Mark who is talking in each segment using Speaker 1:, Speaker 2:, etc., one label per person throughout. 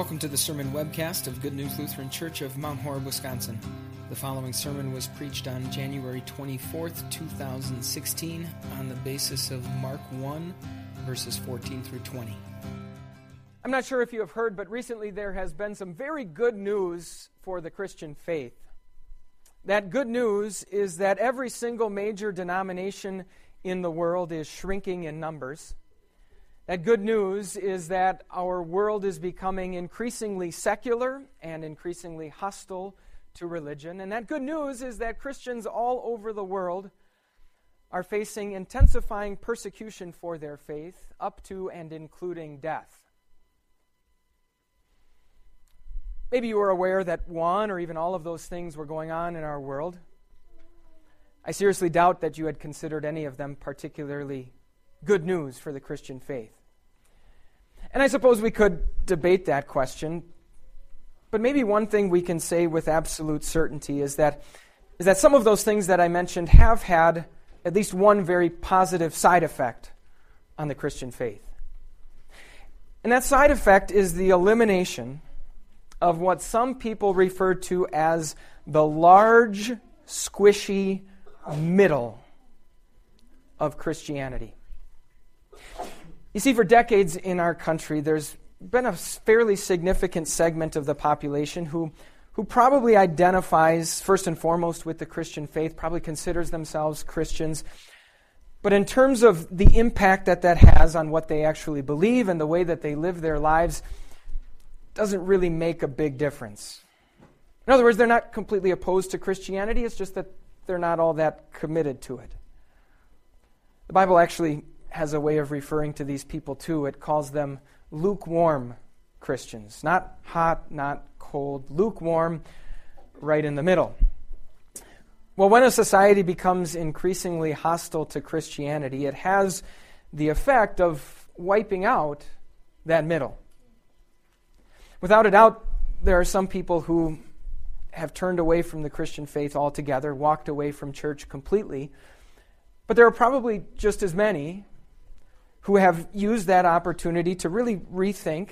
Speaker 1: Welcome to the sermon webcast of Good News Lutheran Church of Mount Horeb, Wisconsin. The following sermon was preached on January 24th, 2016, on the basis of Mark 1, verses 14 through 20.
Speaker 2: I'm not sure if you have heard, but recently there has been some very good news for the Christian faith. That good news is that every single major denomination in the world is shrinking in numbers. That good news is that our world is becoming increasingly secular and increasingly hostile to religion. And that good news is that Christians all over the world are facing intensifying persecution for their faith, up to and including death. Maybe you were aware that one or even all of those things were going on in our world. I seriously doubt that you had considered any of them particularly good news for the Christian faith. And I suppose we could debate that question, but maybe one thing we can say with absolute certainty is that, is that some of those things that I mentioned have had at least one very positive side effect on the Christian faith. And that side effect is the elimination of what some people refer to as the large, squishy middle of Christianity. You see, for decades in our country, there's been a fairly significant segment of the population who, who probably identifies first and foremost with the Christian faith, probably considers themselves Christians. But in terms of the impact that that has on what they actually believe and the way that they live their lives, doesn't really make a big difference. In other words, they're not completely opposed to Christianity, it's just that they're not all that committed to it. The Bible actually has a way of referring to these people too. It calls them lukewarm Christians. Not hot, not cold, lukewarm, right in the middle. Well, when a society becomes increasingly hostile to Christianity, it has the effect of wiping out that middle. Without a doubt, there are some people who have turned away from the Christian faith altogether, walked away from church completely. But there are probably just as many who have used that opportunity to really rethink,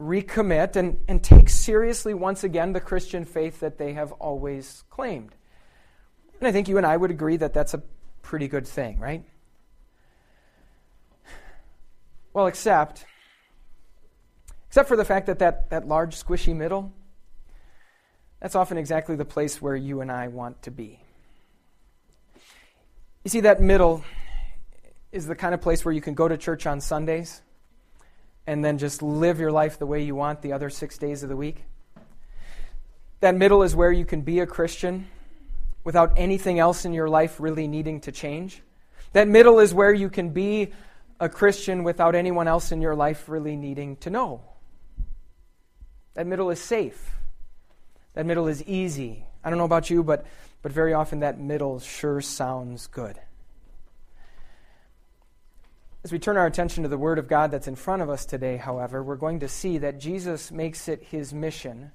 Speaker 2: recommit, and, and take seriously once again the Christian faith that they have always claimed. And I think you and I would agree that that's a pretty good thing, right? Well, except except for the fact that that, that large squishy middle that's often exactly the place where you and I want to be. You see, that middle is the kind of place where you can go to church on Sundays and then just live your life the way you want the other six days of the week. That middle is where you can be a Christian without anything else in your life really needing to change. That middle is where you can be a Christian without anyone else in your life really needing to know. That middle is safe. That middle is easy. I don't know about you, but, but very often that middle sure sounds good. As we turn our attention to the Word of God that's in front of us today, however, we're going to see that Jesus makes it his mission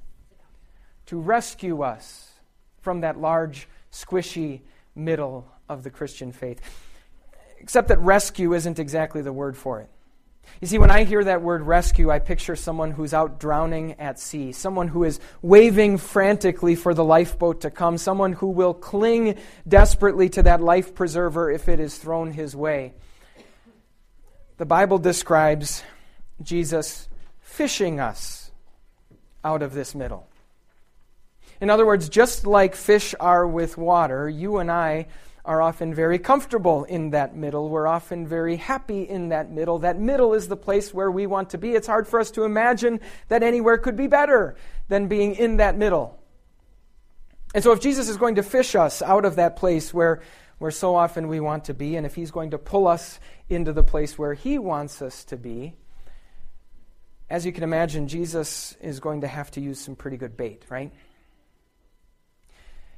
Speaker 2: to rescue us from that large, squishy middle of the Christian faith. Except that rescue isn't exactly the word for it. You see, when I hear that word rescue, I picture someone who's out drowning at sea, someone who is waving frantically for the lifeboat to come, someone who will cling desperately to that life preserver if it is thrown his way the Bible describes Jesus fishing us out of this middle. In other words, just like fish are with water, you and I are often very comfortable in that middle. We're often very happy in that middle. That middle is the place where we want to be. It's hard for us to imagine that anywhere could be better than being in that middle. And so, if Jesus is going to fish us out of that place where where so often we want to be, and if He's going to pull us into the place where He wants us to be, as you can imagine, Jesus is going to have to use some pretty good bait, right?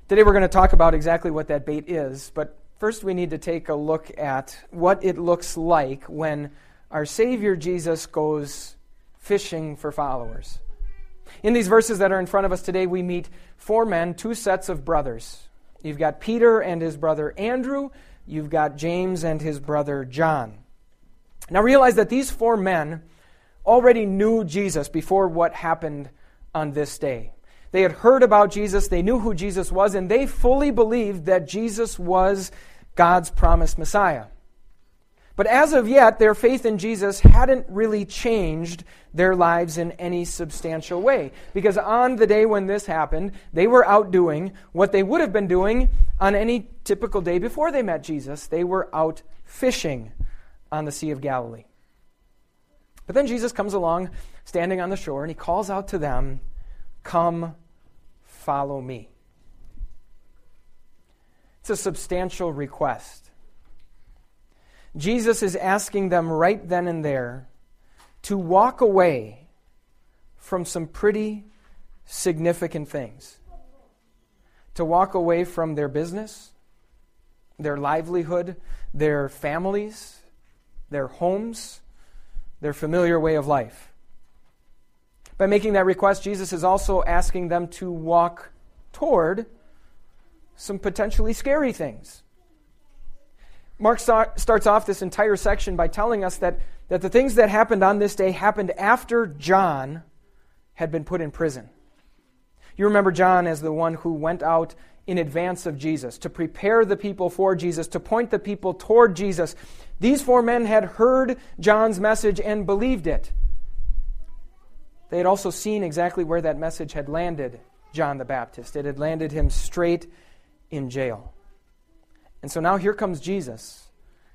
Speaker 2: Today we're going to talk about exactly what that bait is, but first we need to take a look at what it looks like when our Savior Jesus goes fishing for followers. In these verses that are in front of us today, we meet four men, two sets of brothers. You've got Peter and his brother Andrew. You've got James and his brother John. Now realize that these four men already knew Jesus before what happened on this day. They had heard about Jesus, they knew who Jesus was, and they fully believed that Jesus was God's promised Messiah. But as of yet, their faith in Jesus hadn't really changed their lives in any substantial way. Because on the day when this happened, they were out doing what they would have been doing on any typical day before they met Jesus. They were out fishing on the Sea of Galilee. But then Jesus comes along, standing on the shore, and he calls out to them, Come, follow me. It's a substantial request. Jesus is asking them right then and there to walk away from some pretty significant things. To walk away from their business, their livelihood, their families, their homes, their familiar way of life. By making that request, Jesus is also asking them to walk toward some potentially scary things. Mark starts off this entire section by telling us that, that the things that happened on this day happened after John had been put in prison. You remember John as the one who went out in advance of Jesus to prepare the people for Jesus, to point the people toward Jesus. These four men had heard John's message and believed it. They had also seen exactly where that message had landed John the Baptist. It had landed him straight in jail. And so now here comes Jesus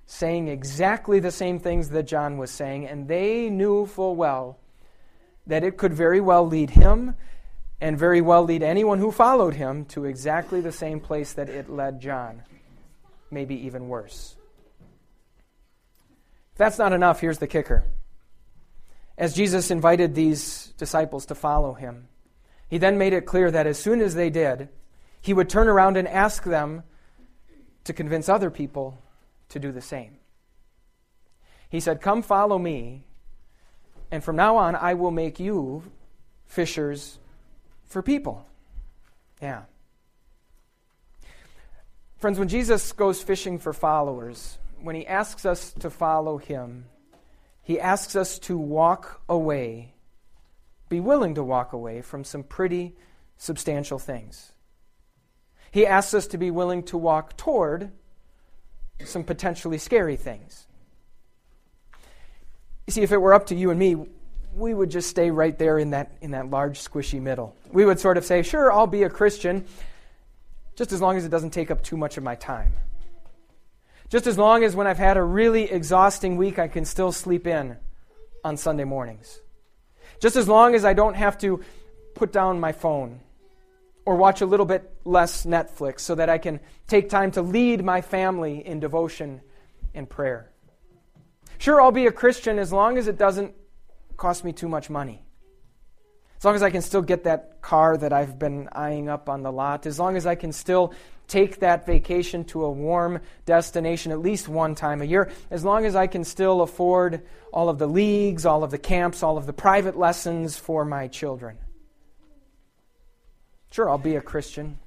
Speaker 2: saying exactly the same things that John was saying, and they knew full well that it could very well lead him and very well lead anyone who followed him to exactly the same place that it led John, maybe even worse. If that's not enough, here's the kicker as Jesus invited these disciples to follow him, he then made it clear that as soon as they did, he would turn around and ask them to convince other people to do the same. He said, Come follow me, and from now on I will make you fishers for people. Yeah. Friends, when Jesus goes fishing for followers, when he asks us to follow him, he asks us to walk away, be willing to walk away from some pretty substantial things. He asks us to be willing to walk toward some potentially scary things. You see, if it were up to you and me, we would just stay right there in that, in that large, squishy middle. We would sort of say, sure, I'll be a Christian, just as long as it doesn't take up too much of my time. Just as long as when I've had a really exhausting week, I can still sleep in on Sunday mornings. Just as long as I don't have to put down my phone or watch a little bit less Netflix so that I can take time to lead my family in devotion and prayer. Sure, I'll be a Christian as long as it doesn't cost me too much money. As long as I can still get that car that I've been eyeing up on the lot, as long as I can still take that vacation to a warm destination at least one time a year, as long as I can still afford all of the leagues, all of the camps, all of the private lessons for my children. Sure, I'll be a Christian.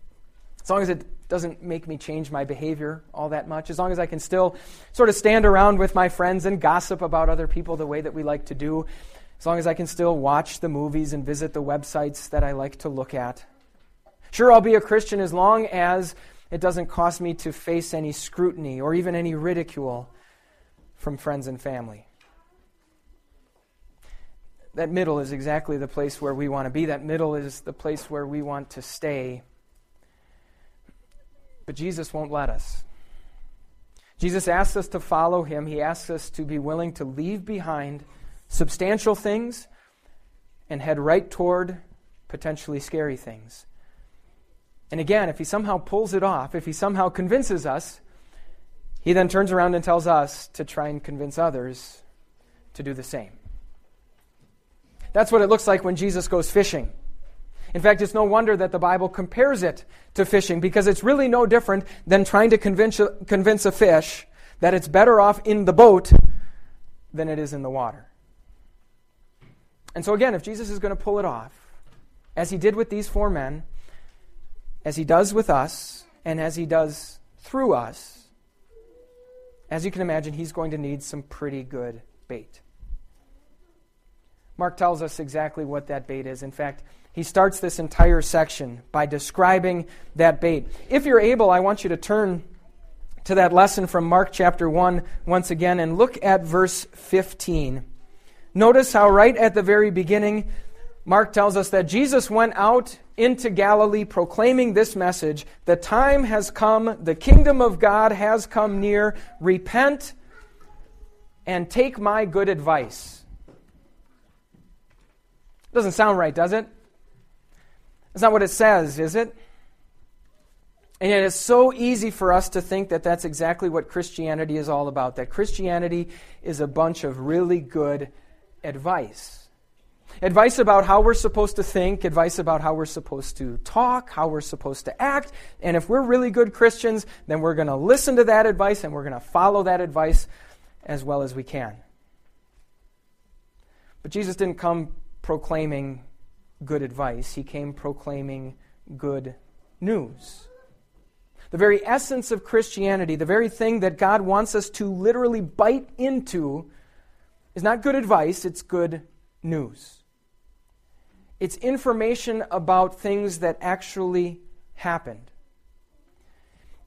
Speaker 2: As long as it doesn't make me change my behavior all that much, as long as I can still sort of stand around with my friends and gossip about other people the way that we like to do, as long as I can still watch the movies and visit the websites that I like to look at. Sure, I'll be a Christian as long as it doesn't cost me to face any scrutiny or even any ridicule from friends and family. That middle is exactly the place where we want to be. That middle is the place where we want to stay. But Jesus won't let us. Jesus asks us to follow him. He asks us to be willing to leave behind substantial things and head right toward potentially scary things. And again, if he somehow pulls it off, if he somehow convinces us, he then turns around and tells us to try and convince others to do the same. That's what it looks like when Jesus goes fishing. In fact, it's no wonder that the Bible compares it to fishing because it's really no different than trying to convince a, convince a fish that it's better off in the boat than it is in the water. And so, again, if Jesus is going to pull it off, as he did with these four men, as he does with us and as he does through us, as you can imagine, he's going to need some pretty good bait. Mark tells us exactly what that bait is. In fact, he starts this entire section by describing that bait. If you're able, I want you to turn to that lesson from Mark chapter 1 once again and look at verse 15. Notice how, right at the very beginning, Mark tells us that Jesus went out into Galilee proclaiming this message The time has come, the kingdom of God has come near. Repent and take my good advice. Doesn't sound right, does it? That's not what it says, is it? And yet it's so easy for us to think that that's exactly what Christianity is all about, that Christianity is a bunch of really good advice. Advice about how we're supposed to think, advice about how we're supposed to talk, how we're supposed to act. And if we're really good Christians, then we're going to listen to that advice and we're going to follow that advice as well as we can. But Jesus didn't come proclaiming good advice, he came proclaiming good news. The very essence of Christianity, the very thing that God wants us to literally bite into, is not good advice, it's good news. It's information about things that actually happened.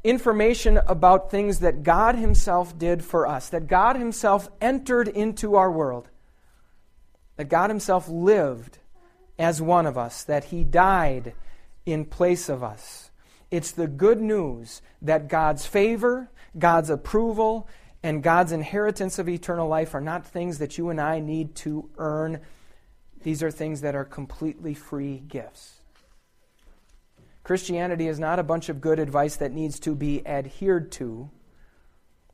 Speaker 2: Information about things that God Himself did for us, that God Himself entered into our world, that God Himself lived as one of us, that He died in place of us. It's the good news that God's favor, God's approval, and God's inheritance of eternal life are not things that you and I need to earn. These are things that are completely free gifts. Christianity is not a bunch of good advice that needs to be adhered to.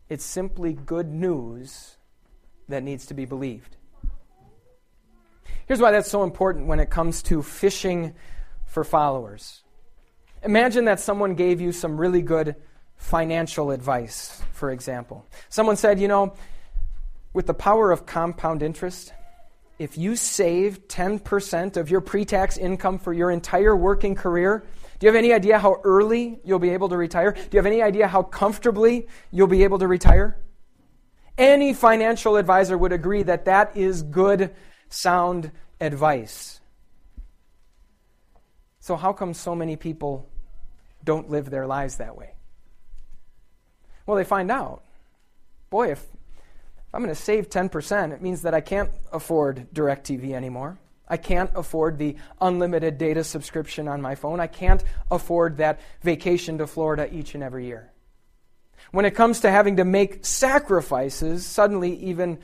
Speaker 2: It's simply good news that needs to be believed. Here's why that's so important when it comes to fishing for followers. Imagine that someone gave you some really good financial advice, for example. Someone said, you know, with the power of compound interest, if you save 10% of your pre tax income for your entire working career, do you have any idea how early you'll be able to retire? Do you have any idea how comfortably you'll be able to retire? Any financial advisor would agree that that is good sound advice. So, how come so many people don't live their lives that way? Well, they find out boy, if, I'm going to save 10%, it means that I can't afford DirecTV anymore. I can't afford the unlimited data subscription on my phone. I can't afford that vacation to Florida each and every year. When it comes to having to make sacrifices, suddenly even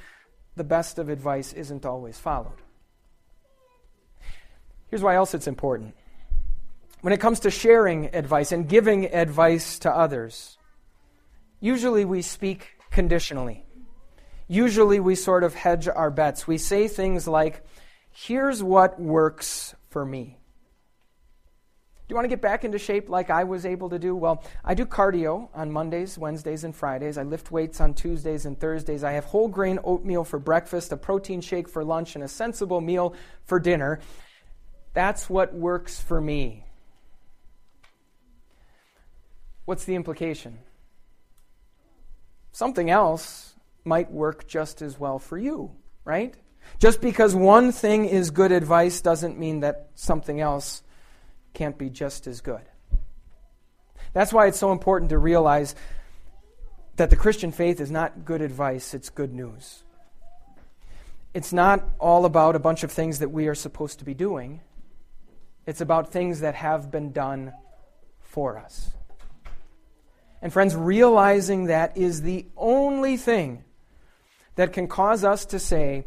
Speaker 2: the best of advice isn't always followed. Here's why else it's important. When it comes to sharing advice and giving advice to others, usually we speak conditionally. Usually we sort of hedge our bets. We say things like, here's what works for me. Do you want to get back into shape like I was able to do? Well, I do cardio on Mondays, Wednesdays, and Fridays. I lift weights on Tuesdays and Thursdays. I have whole grain oatmeal for breakfast, a protein shake for lunch, and a sensible meal for dinner. That's what works for me. What's the implication? Something else might work just as well for you, right? Just because one thing is good advice doesn't mean that something else can't be just as good. That's why it's so important to realize that the Christian faith is not good advice, it's good news. It's not all about a bunch of things that we are supposed to be doing, it's about things that have been done for us. And, friends, realizing that is the only thing that can cause us to say,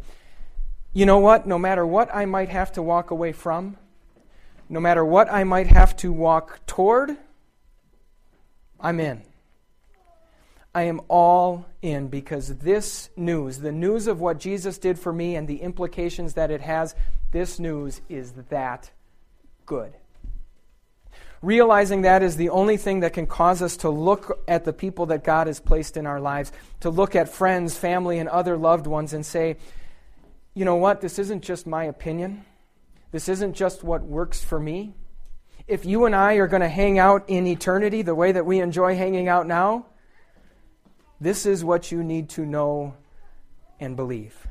Speaker 2: you know what, no matter what I might have to walk away from, no matter what I might have to walk toward, I'm in. I am all in because this news, the news of what Jesus did for me and the implications that it has, this news is that good. Realizing that is the only thing that can cause us to look at the people that God has placed in our lives, to look at friends, family, and other loved ones and say, you know what, this isn't just my opinion. This isn't just what works for me. If you and I are going to hang out in eternity the way that we enjoy hanging out now, this is what you need to know and believe.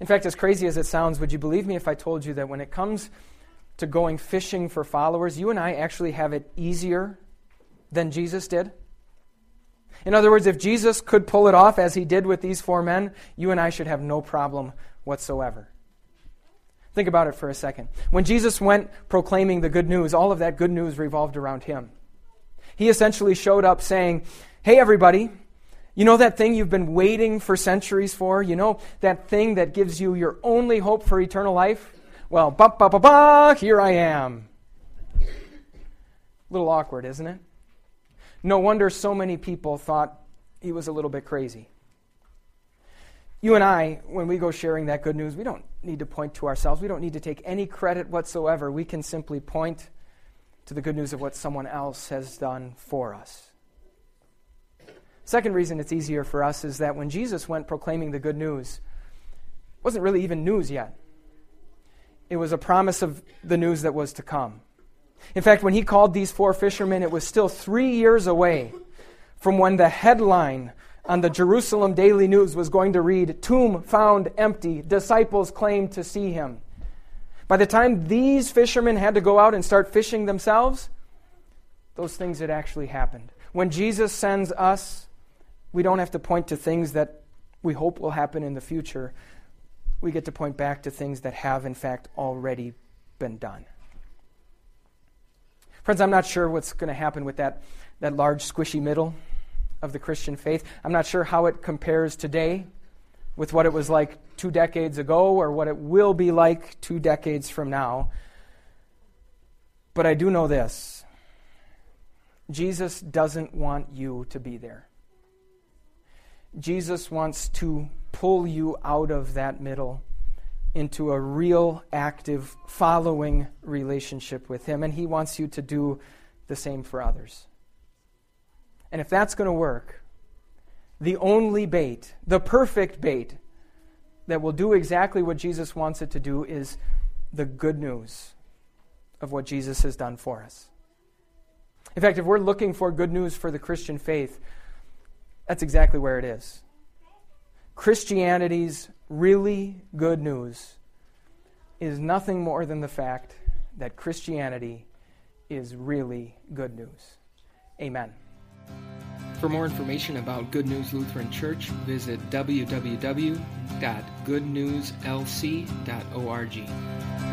Speaker 2: In fact, as crazy as it sounds, would you believe me if I told you that when it comes to going fishing for followers, you and I actually have it easier than Jesus did? In other words, if Jesus could pull it off as he did with these four men, you and I should have no problem whatsoever. Think about it for a second. When Jesus went proclaiming the good news, all of that good news revolved around him. He essentially showed up saying, Hey, everybody, you know that thing you've been waiting for centuries for? You know that thing that gives you your only hope for eternal life? Well, ba ba ba ba, here I am. A little awkward, isn't it? No wonder so many people thought he was a little bit crazy. You and I, when we go sharing that good news, we don't need to point to ourselves. We don't need to take any credit whatsoever. We can simply point to the good news of what someone else has done for us. Second reason it's easier for us is that when Jesus went proclaiming the good news, it wasn't really even news yet. It was a promise of the news that was to come. In fact, when he called these four fishermen, it was still three years away from when the headline on the Jerusalem Daily News was going to read, Tomb found empty, disciples claim to see him. By the time these fishermen had to go out and start fishing themselves, those things had actually happened. When Jesus sends us, we don't have to point to things that we hope will happen in the future. We get to point back to things that have, in fact, already been done. Friends, I'm not sure what's going to happen with that, that large, squishy middle of the Christian faith. I'm not sure how it compares today with what it was like two decades ago or what it will be like two decades from now. But I do know this Jesus doesn't want you to be there. Jesus wants to pull you out of that middle into a real, active, following relationship with Him, and He wants you to do the same for others. And if that's going to work, the only bait, the perfect bait that will do exactly what Jesus wants it to do is the good news of what Jesus has done for us. In fact, if we're looking for good news for the Christian faith, that's exactly where it is. Christianity's really good news is nothing more than the fact that Christianity is really good news. Amen.
Speaker 1: For more information about Good News Lutheran Church, visit www.goodnewslc.org.